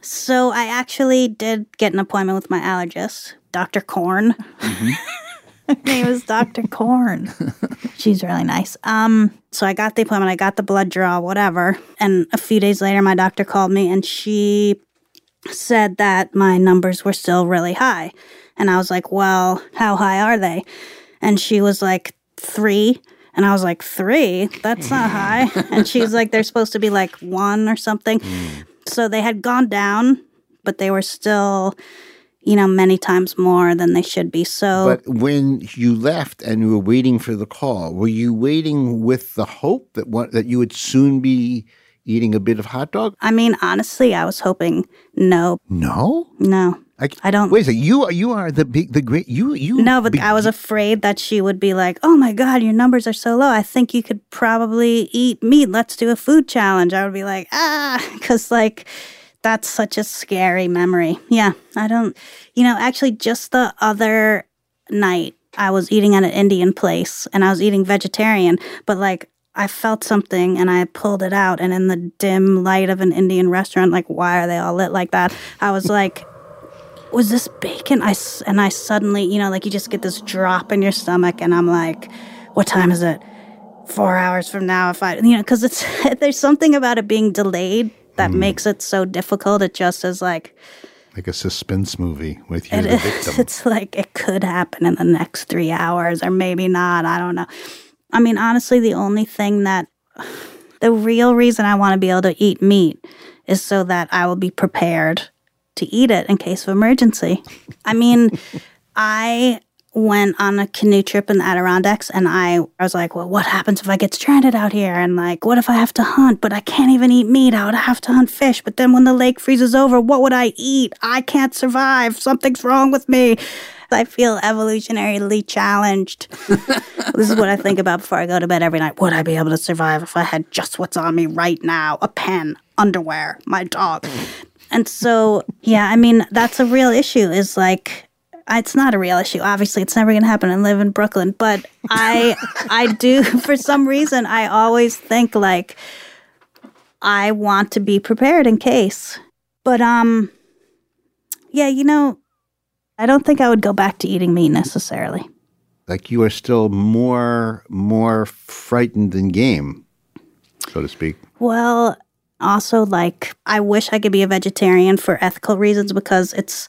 So I actually did get an appointment with my allergist, Dr. Korn. Her name is Dr. Korn. She's really nice. Um, so I got the appointment, I got the blood draw, whatever. And a few days later, my doctor called me and she said that my numbers were still really high. And I was like, well, how high are they? And she was like, three. And I was like, three? That's not high. And she was like, they're supposed to be like one or something. Hmm. So they had gone down, but they were still, you know, many times more than they should be. So But when you left and you were waiting for the call, were you waiting with the hope that what, that you would soon be eating a bit of hot dog? I mean, honestly, I was hoping no, No. no. I, don't. Wait a second. You are you are the big the great you you No, but be- I was afraid that she would be like, "Oh my god, your numbers are so low. I think you could probably eat meat. Let's do a food challenge." I would be like, "Ah," cuz like that's such a scary memory. Yeah, I don't you know, actually just the other night I was eating at an Indian place and I was eating vegetarian, but like I felt something and I pulled it out. And in the dim light of an Indian restaurant, like, why are they all lit like that? I was like, was this bacon? I, and I suddenly, you know, like you just get this drop in your stomach. And I'm like, what time is it? Four hours from now, if I, you know, because it's, there's something about it being delayed that mm. makes it so difficult. It just is like, Like a suspense movie with you, it the victim. It's like it could happen in the next three hours, or maybe not. I don't know. I mean, honestly, the only thing that the real reason I want to be able to eat meat is so that I will be prepared to eat it in case of emergency. I mean, I went on a canoe trip in the Adirondacks and I, I was like, well, what happens if I get stranded out here? And like, what if I have to hunt, but I can't even eat meat? I would have to hunt fish. But then when the lake freezes over, what would I eat? I can't survive. Something's wrong with me. I feel evolutionarily challenged. this is what I think about before I go to bed every night. Would I be able to survive if I had just what's on me right now? A pen, underwear, my dog. And so, yeah, I mean, that's a real issue is like it's not a real issue. Obviously, it's never going to happen. I live in Brooklyn, but I I do for some reason I always think like I want to be prepared in case. But um yeah, you know, I don't think I would go back to eating meat necessarily. like you are still more more frightened than game, so to speak. Well, also like I wish I could be a vegetarian for ethical reasons because it's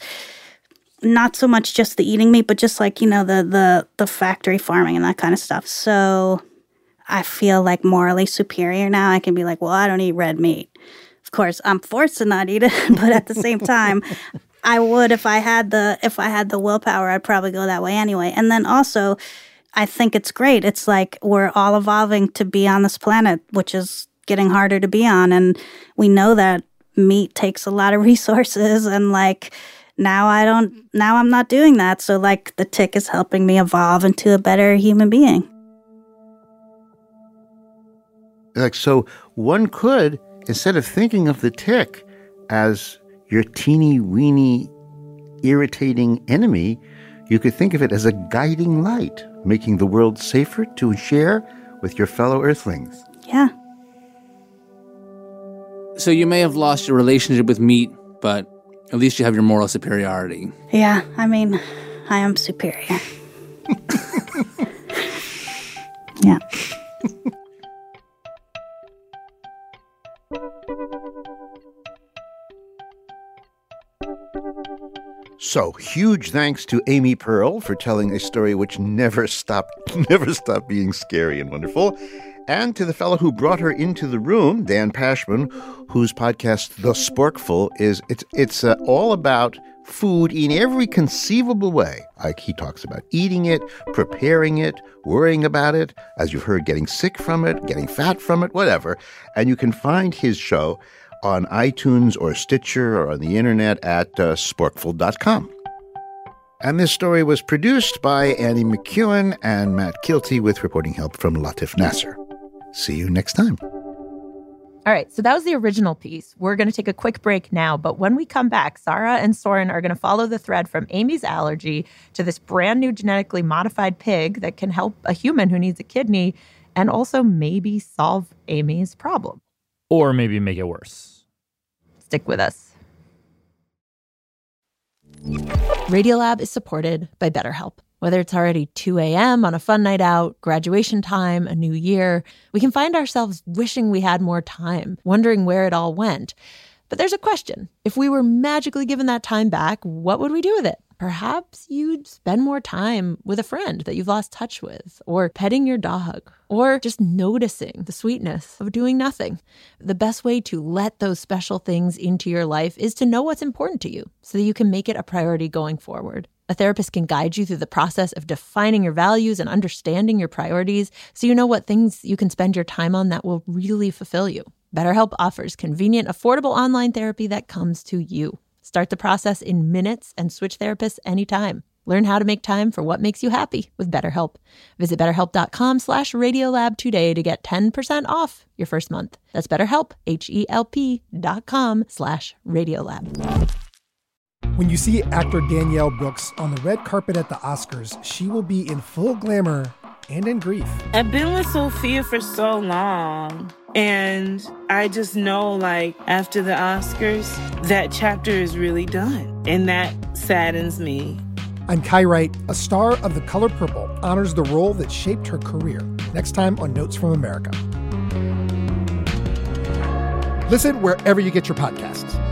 not so much just the eating meat, but just like, you know, the the the factory farming and that kind of stuff. So I feel like morally superior now. I can be like, well, I don't eat red meat. Of course, I'm forced to not eat it, but at the same time, I would if I had the if I had the willpower, I'd probably go that way anyway. And then also, I think it's great. It's like we're all evolving to be on this planet, which is getting harder to be on, and we know that meat takes a lot of resources and like now I don't now I'm not doing that. So like the tick is helping me evolve into a better human being. Like so, one could instead of thinking of the tick as your teeny weeny irritating enemy, you could think of it as a guiding light, making the world safer to share with your fellow earthlings. Yeah. So you may have lost your relationship with meat, but at least you have your moral superiority. Yeah, I mean, I am superior. yeah. So, huge thanks to Amy Pearl for telling a story which never stopped never stopped being scary and wonderful. And to the fellow who brought her into the room, Dan Pashman, whose podcast The Sporkful is it's it's uh, all about food in every conceivable way. Like he talks about eating it, preparing it, worrying about it, as you've heard getting sick from it, getting fat from it, whatever. And you can find his show on iTunes or Stitcher or on the internet at uh, sporkful.com. And this story was produced by Annie McEwen and Matt Kielty with reporting help from Latif Nasser. See you next time. All right, so that was the original piece. We're going to take a quick break now, but when we come back, Sarah and Soren are going to follow the thread from Amy's allergy to this brand new genetically modified pig that can help a human who needs a kidney and also maybe solve Amy's problem. Or maybe make it worse. Stick with us. Radiolab is supported by BetterHelp. Whether it's already 2 a.m. on a fun night out, graduation time, a new year, we can find ourselves wishing we had more time, wondering where it all went. But there's a question. If we were magically given that time back, what would we do with it? Perhaps you'd spend more time with a friend that you've lost touch with, or petting your dog, or just noticing the sweetness of doing nothing. The best way to let those special things into your life is to know what's important to you so that you can make it a priority going forward. A therapist can guide you through the process of defining your values and understanding your priorities so you know what things you can spend your time on that will really fulfill you. BetterHelp offers convenient, affordable online therapy that comes to you. Start the process in minutes and switch therapists anytime. Learn how to make time for what makes you happy with BetterHelp. Visit betterhelp.com slash radiolab today to get 10% off your first month. That's betterhelp, H-E-L-P dot com slash radiolab. When you see actor Danielle Brooks on the red carpet at the Oscars, she will be in full glamour and in grief. I've been with Sofia for so long. And I just know, like, after the Oscars, that chapter is really done. And that saddens me. I'm Kai Wright. A star of The Color Purple honors the role that shaped her career. Next time on Notes from America. Listen wherever you get your podcasts.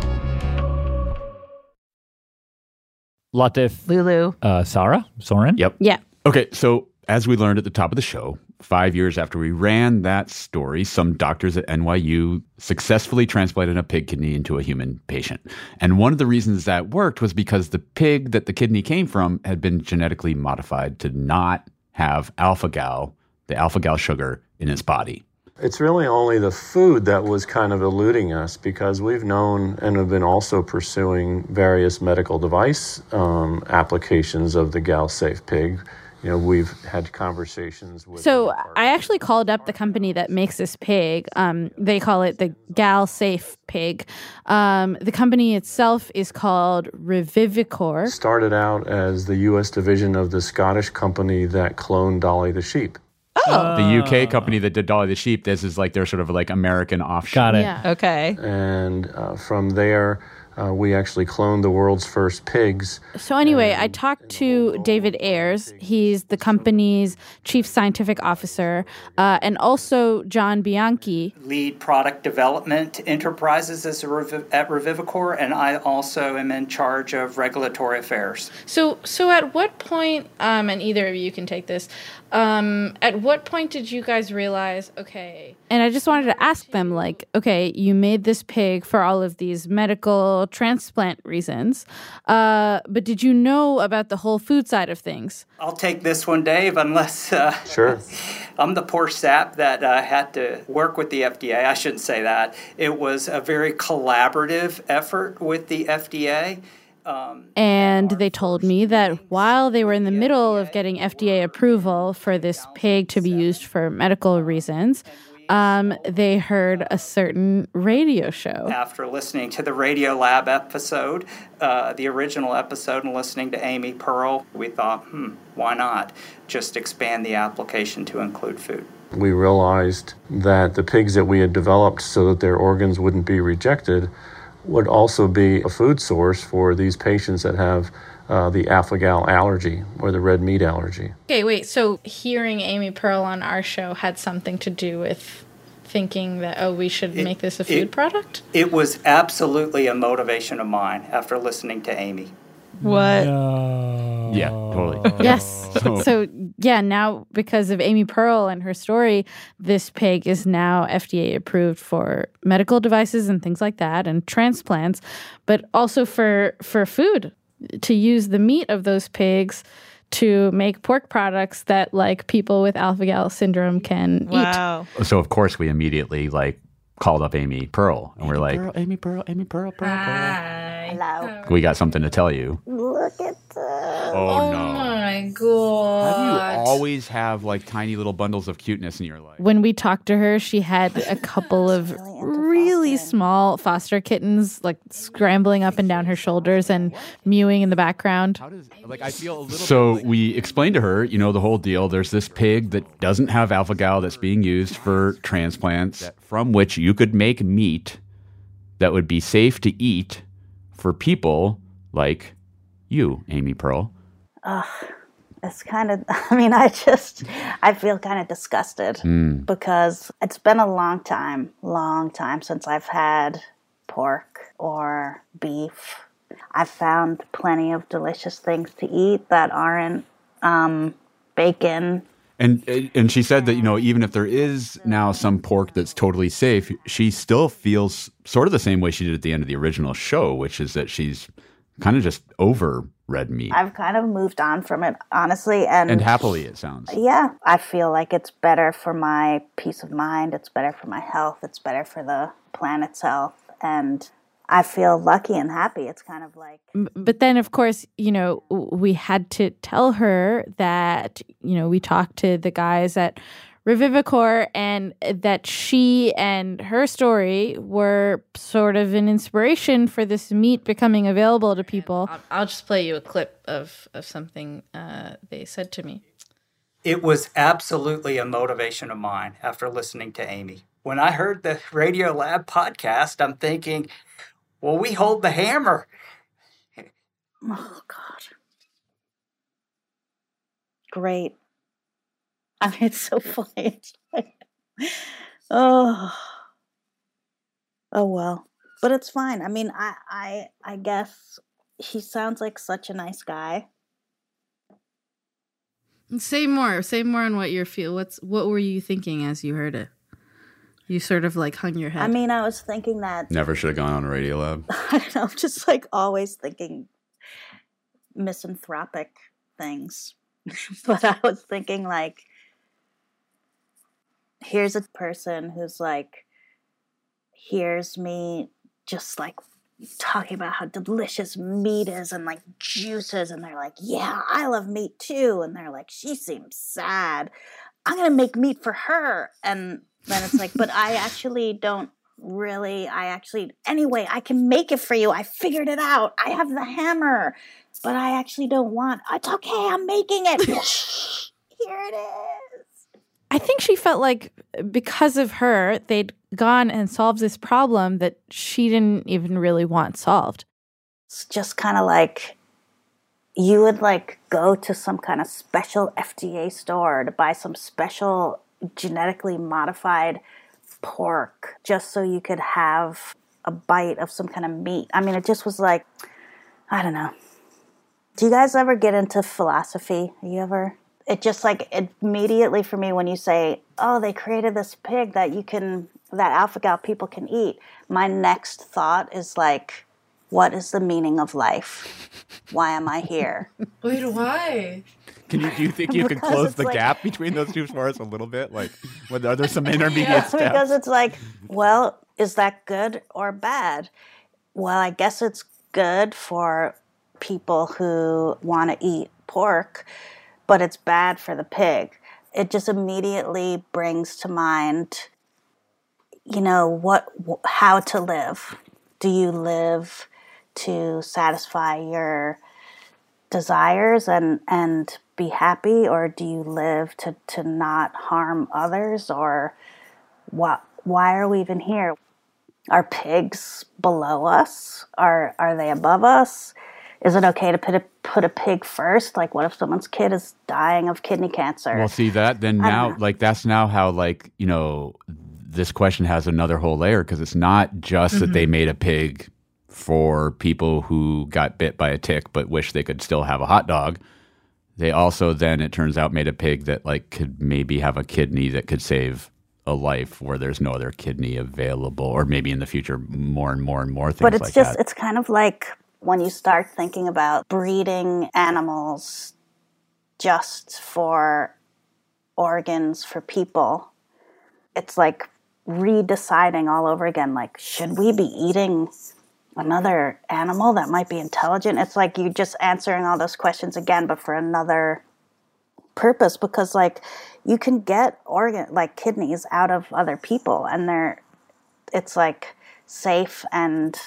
Latif. Lulu. Uh, Sarah. Soren. Yep. Yeah. Okay, so as we learned at the top of the show, five years after we ran that story, some doctors at NYU successfully transplanted a pig kidney into a human patient. And one of the reasons that worked was because the pig that the kidney came from had been genetically modified to not have alpha gal, the alpha gal sugar, in its body. It's really only the food that was kind of eluding us because we've known and have been also pursuing various medical device um, applications of the GalSafe Pig. You know, we've had conversations with. So I actually called up the company that makes this pig. Um, they call it the GalSafe Pig. Um, the company itself is called Revivicor. Started out as the U.S. division of the Scottish company that cloned Dolly the sheep. Oh. The UK company that did Dolly the Sheep, this is like their sort of like American offshoot. Got it. Yeah. Okay. And uh, from there, uh, we actually cloned the world's first pigs. So anyway, I talked to David Ayares. He's the company's chief scientific officer, uh, and also John Bianchi. lead product development enterprises as a Revi- at Revivicor, and I also am in charge of regulatory affairs. So, so at what point, um, and either of you can take this, um, at what point did you guys realize, okay, And I just wanted to ask them, like, okay, you made this pig for all of these medical transplant reasons, uh, but did you know about the whole food side of things? I'll take this one, Dave, unless uh, Sure. I'm the poor sap that uh, had to work with the FDA. I shouldn't say that. It was a very collaborative effort with the FDA. Um, And they told me that while they were in the middle of getting FDA approval for this pig to be used for medical reasons, um, they heard a certain radio show. after listening to the Radiolab episode, uh, the original episode, and listening to Amy Pearl, we thought, hmm, why not just expand the application to include food? We realized that the pigs that we had developed so that their organs wouldn't be rejected would also be a food source for these patients that have uh, the alpha gal allergy or the red meat allergy. okay, wait, so hearing Amy Pearl on our show had something to do with thinking that, oh, we should make this a food it- product? It was absolutely a motivation of mine after listening to Amy. What? Yeah, totally. Yes. So- So, yeah, now because of Amy Pearl and her story, this pig is now FDA approved for medical devices and things like that and transplants, but also for for food to use the meat of those pigs to make pork products that like people with alpha gal syndrome can eat. Wow. So of course we immediately like called up Amy Pearl and we're like, Pearl, Amy Pearl, Amy Pearl, Pearl, ah. Hello. Oh. we got something to tell you. Look at the. Oh, oh, no. my god. How do you always have like tiny little bundles of cuteness in your life? When we talked to her, she had a couple of really small foster kittens like scrambling up and down her shoulders and mewing in the background. Like I feel a little So we explained to her, you know, the whole deal. There's this pig that doesn't have alpha gal that's being used for transplants from which you could make meat that would be safe to eat for people like you, Amy Pearl. Ugh, it's kind of, I mean, I just, I feel kind of disgusted Mm. because it's been a long time, long time since I've had pork or beef. I've found plenty of delicious things to eat that aren't um, bacon. And and she said that you know even if there is now some pork that's totally safe, she still feels sort of the same way she did at the end of the original show, which is that she's kind of just over red meat I've kind of moved on from it, honestly. And, and happily it sounds. Yeah, I feel like it's better for my peace of mind. It's better for my health. It's better for the planet's health. And I feel lucky and happy. It's kind of like But then, of course, you know, we had to tell her that, you know, we talked to the guys at Revivicor and that she and her story were sort of an inspiration for this meat becoming available to people. I'll, I'll just play you a clip of, of something uh, they said to me. It was absolutely a motivation of mine after listening to Amy. When I heard the Radiolab podcast, I'm thinking, well, we hold the hammer. Oh God. Great. I mean, it's so funny. Oh. Oh well. But it's fine. I mean, I I I guess he sounds like such a nice guy. Say more. Say more on what you're feel. What's what were you thinking as you heard it? You sort of like hung your head. I mean, I was thinking that Never should have gone on a radio lab. I don't know, just like always thinking misanthropic things. but I was thinking like here's a person who's like hears me just like talking about how delicious meat is and like juices and they're like yeah i love meat too and they're like she seems sad i'm gonna make meat for her and then it's like but i actually don't really i actually anyway i can make it for you. I figured it out. I have the hammer but i actually don't want it's okay i'm making it. Here it is. I think she felt like because of her, they'd gone and solved this problem that she didn't even really want solved. It's just kind of like you would like go to some kind of special FDA store to buy some special genetically modified pork just so you could have a bite of some kind of meat. I mean, it just was like, I don't know. Do you guys ever get into philosophy? You ever? It just like immediately for me when you say, "Oh, they created this pig that you can that alpha gal people can eat." My next thought is like, "What is the meaning of life? Why am I here?" Wait, why? Can you do you think you could Because close the like- gap between those two for us a little bit? Like, what, are there some intermediate Yeah, steps? because it's like, well, is that good or bad? Well, I guess it's good for people who want to eat pork, but it's bad for the pig. It just immediately brings to mind, you know, what, how to live. Do you live to satisfy your desires and and be happy? Or do you live to to not harm others? Or what why are we even here? Are pigs below us? Are are they above us? Is it okay to put a put a pig first? Like what if someone's kid is dying of kidney cancer? Well, see that then now, like that's now how like you know this question has another whole layer because it's not just that they Mm-hmm. made a pig for people who got bit by a tick but wish they could still have a hot dog. They also then it turns out made a pig that like could maybe have a kidney that could save a life where there's no other kidney available, or maybe in the future more and more and more things but it's like just that. it's kind of like when you start thinking about breeding animals just for organs for people it's like redeciding all over again like should we be eating another animal that might be intelligent it's like you're just answering all those questions again but for another purpose because like you can get organ like kidneys out of other people and they're it's like safe and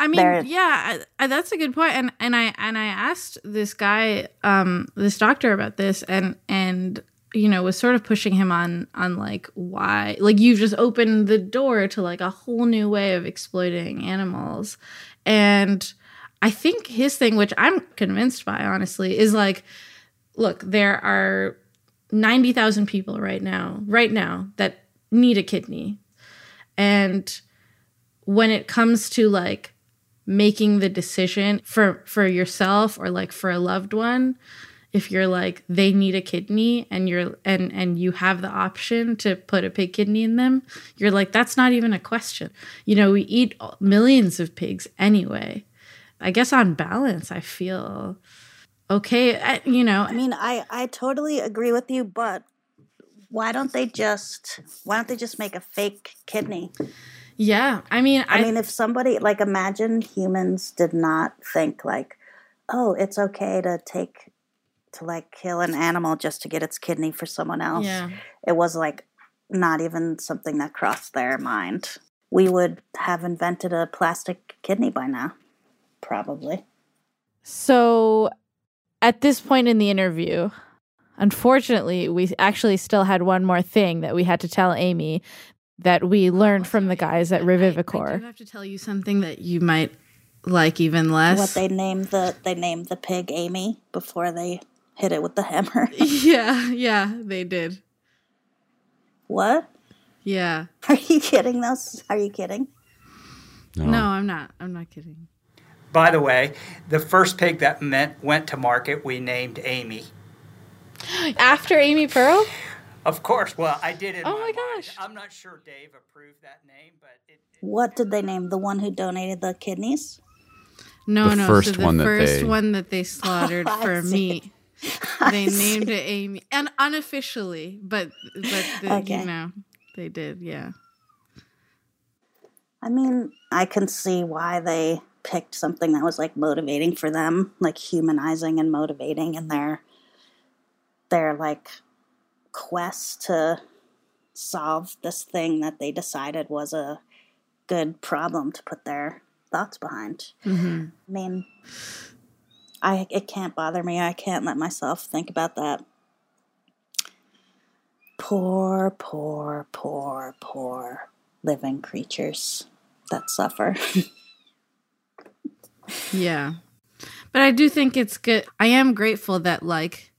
I mean, yeah, I, I, that's a good point. And and I and I asked this guy, um, this doctor about this, and and you know was sort of pushing him on on like why like you've just opened the door to like a whole new way of exploiting animals, and I think his thing, which I'm convinced by, honestly, is like, look, there are ninety thousand people right now, right now that need a kidney, and when it comes to like making the decision for for yourself or like for a loved one if you're like they need a kidney and you're and and you have the option to put a pig kidney in them you're like that's not even a question. You know we eat millions of pigs anyway. I guess on balance i feel okay I, you know. I mean, I I totally agree with you, but why don't they just why don't they just make a fake kidney? yeah i mean I, mean, if somebody like imagine humans did not think like, oh, it's okay to take to like kill an animal just to get its kidney for someone else. Yeah. It was like not even something that crossed their mind. We would have invented a plastic kidney by now, probably. So at this point in the interview, Unfortunately, we actually still had one more thing that we had to tell Amy that we learned from the guys at Revivicor. I do have to tell you something that you might like even less. What they named the they named the pig Amy before they hit it with the hammer. yeah, yeah, they did. What? Yeah. Are you kidding? Those? Are you kidding? No. I'm not. I'm not kidding. By the way, the first pig that meant, went to market, we named Amy. After Amy Pearl? Of course. Well, I did it. Oh my gosh. I'm not sure Dave approved that name, but it, What did they name the one who donated the kidneys? No, The no. first so the one that first they- one that they slaughtered oh, I for meat, they named it Amy, and unofficially, but but the, Okay. you know they did. Yeah. I mean, I can see why they picked something that was like motivating for them, like humanizing and motivating in their their like quest to solve this thing that they decided was a good problem to put their thoughts behind. Mm-hmm. I mean, I it can't bother me. I can't let myself think about that. Poor, poor, poor, poor living creatures that suffer. Yeah. But I do think it's good. I am grateful that like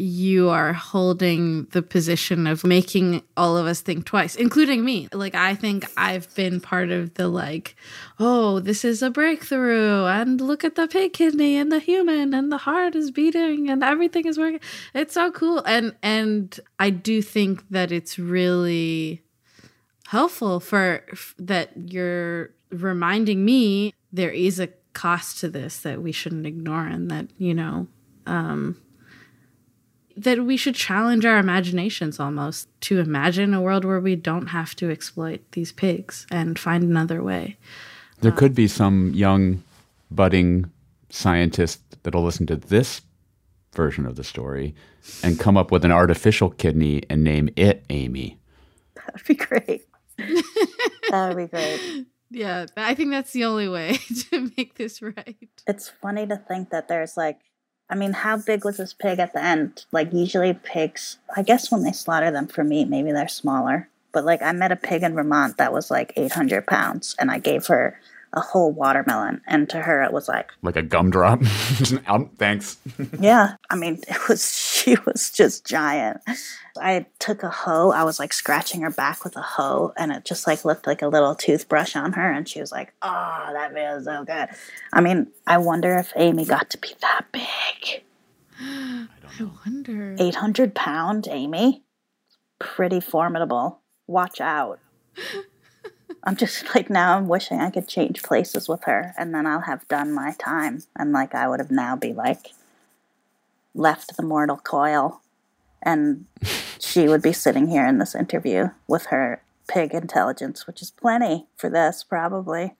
you are holding the position of making all of us think twice, including me. Like I think I've been part of the like, oh, this is a breakthrough and look at the pig kidney and the human and the heart is beating and everything is working. It's so cool. And and I do think that it's really helpful for that you're reminding me there is a cost to this that we shouldn't ignore and that you know um that we should challenge our imaginations almost to imagine a world where we don't have to exploit these pigs and find another way There uh, could be some young, budding scientist that'll listen to this version of the story and come up with an artificial kidney and name it Amy. That'd be great. that would be great. yeah i think that's the only way to make this right It's funny to think that there's like, I mean, how big was this pig at the end? Like, usually pigs, I guess when they slaughter them for meat, maybe they're smaller. But like, I met a pig in Vermont that was like 800 pounds, and I gave her a whole watermelon, and to her it was like, Like a gumdrop. um, thanks. yeah. I mean, it was she was just giant. I took a hoe. I was like scratching her back with a hoe, and it just like looked like a little toothbrush on her. And she was like, "Oh, that feels so good." I mean, I wonder if Amy got to be that big. i wonder 800 pound Amy. Pretty formidable. Watch out. I'm just like now I'm wishing I could change places with her and then I'll have done my time and like I would have now be like left the mortal coil and she would be sitting here in this interview with her pig intelligence, which is plenty for this probably.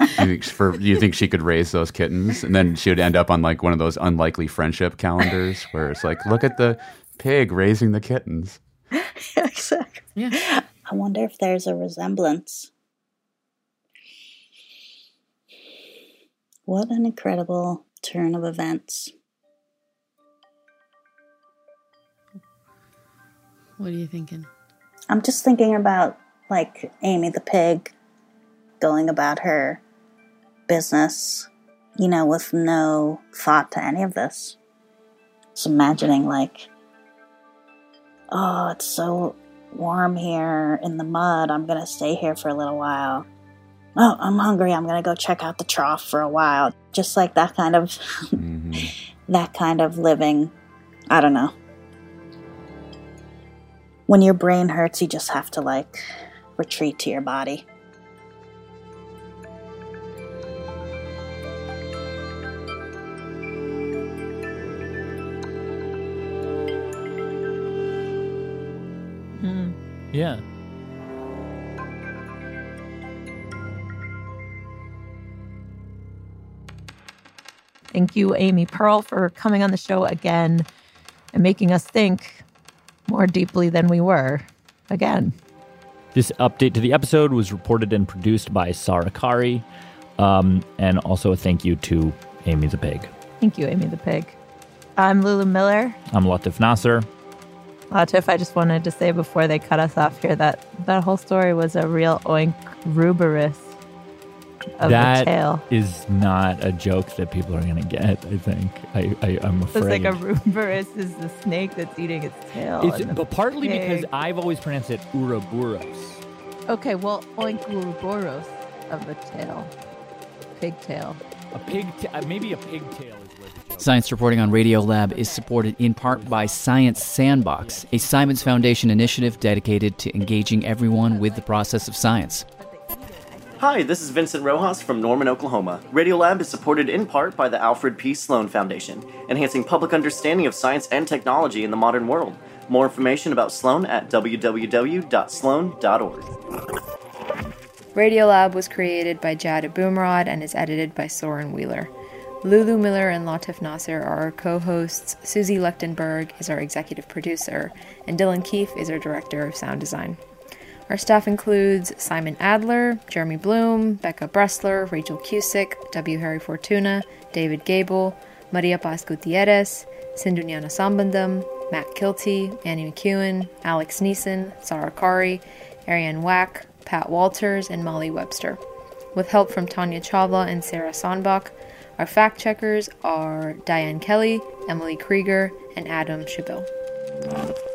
you, think for, you think she could raise those kittens and then she would end up on like one of those unlikely friendship calendars where it's like, look at the pig raising the kittens. exactly. Yeah. I wonder if there's a resemblance. What an incredible turn of events. What are you thinking I'm just thinking about like Amy the pig going about her business, you know, with no thought to any of this. Just imagining like, oh, it's so warm here in the mud. I'm gonna stay here for a little while. Oh, I'm hungry. I'm gonna go check out the trough for a while. Just like that kind of mm-hmm. that kind of living. I don't know. When your brain hurts, you just have to like retreat to your body. Hmm. Yeah. Thank you, Amy Pearl, for coming on the show again and making us think more deeply than we were again. This update to the episode was reported and produced by Sarah Qari. Um, and also a thank you to Amy the Pig. Thank you, Amy the Pig. I'm Lulu Miller. I'm Latif Nasser. Latif, I just wanted to say before they cut us off here that that whole story was a real oink ruberous of That the tail. is not a joke that people are going to get, I think. I, I, I'm It's like a ruberous is the snake that's eating its tail. It's- but partly because. I've always pronounced it Ouroboros. Okay, well, oink ruboros of the tail. Pigtail. A pig, ta- uh, maybe a pigtail is where the joke Science reporting on Radiolab is supported in part by Science Sandbox, a Simons Foundation initiative dedicated to engaging everyone with the process of science. Hi, this is Vincent Rojas from Norman, Oklahoma. Radiolab is supported in part by the Alfred P. Sloan Foundation, enhancing public understanding of science and technology in the modern world. More information about Sloan at www.sloan.org. Radiolab was created by Jad Abumrad and is edited by Soren Wheeler. Lulu Miller and Latif Nasser are our co hosts, Susie Lechtenberg is our executive producer, and Dylan Keefe is our director of sound design. Our staff includes Simon Adler, Jeremy Bloom, Becca Bressler, Rachel Cusick, W. Harry Fortuna, David Gebel, Maria Paz Gutierrez, Sindhu Gnanasambandan, Matt Kielty, Annie McEwen, Alex Neason, Sarah Qari, Arianne Wack, Pat Walters, and Molly Webster. With help from Tanya Chawla and Sarah Sonbach, our fact checkers are Diane Kelly, Emily Krieger, and Adam Chabil.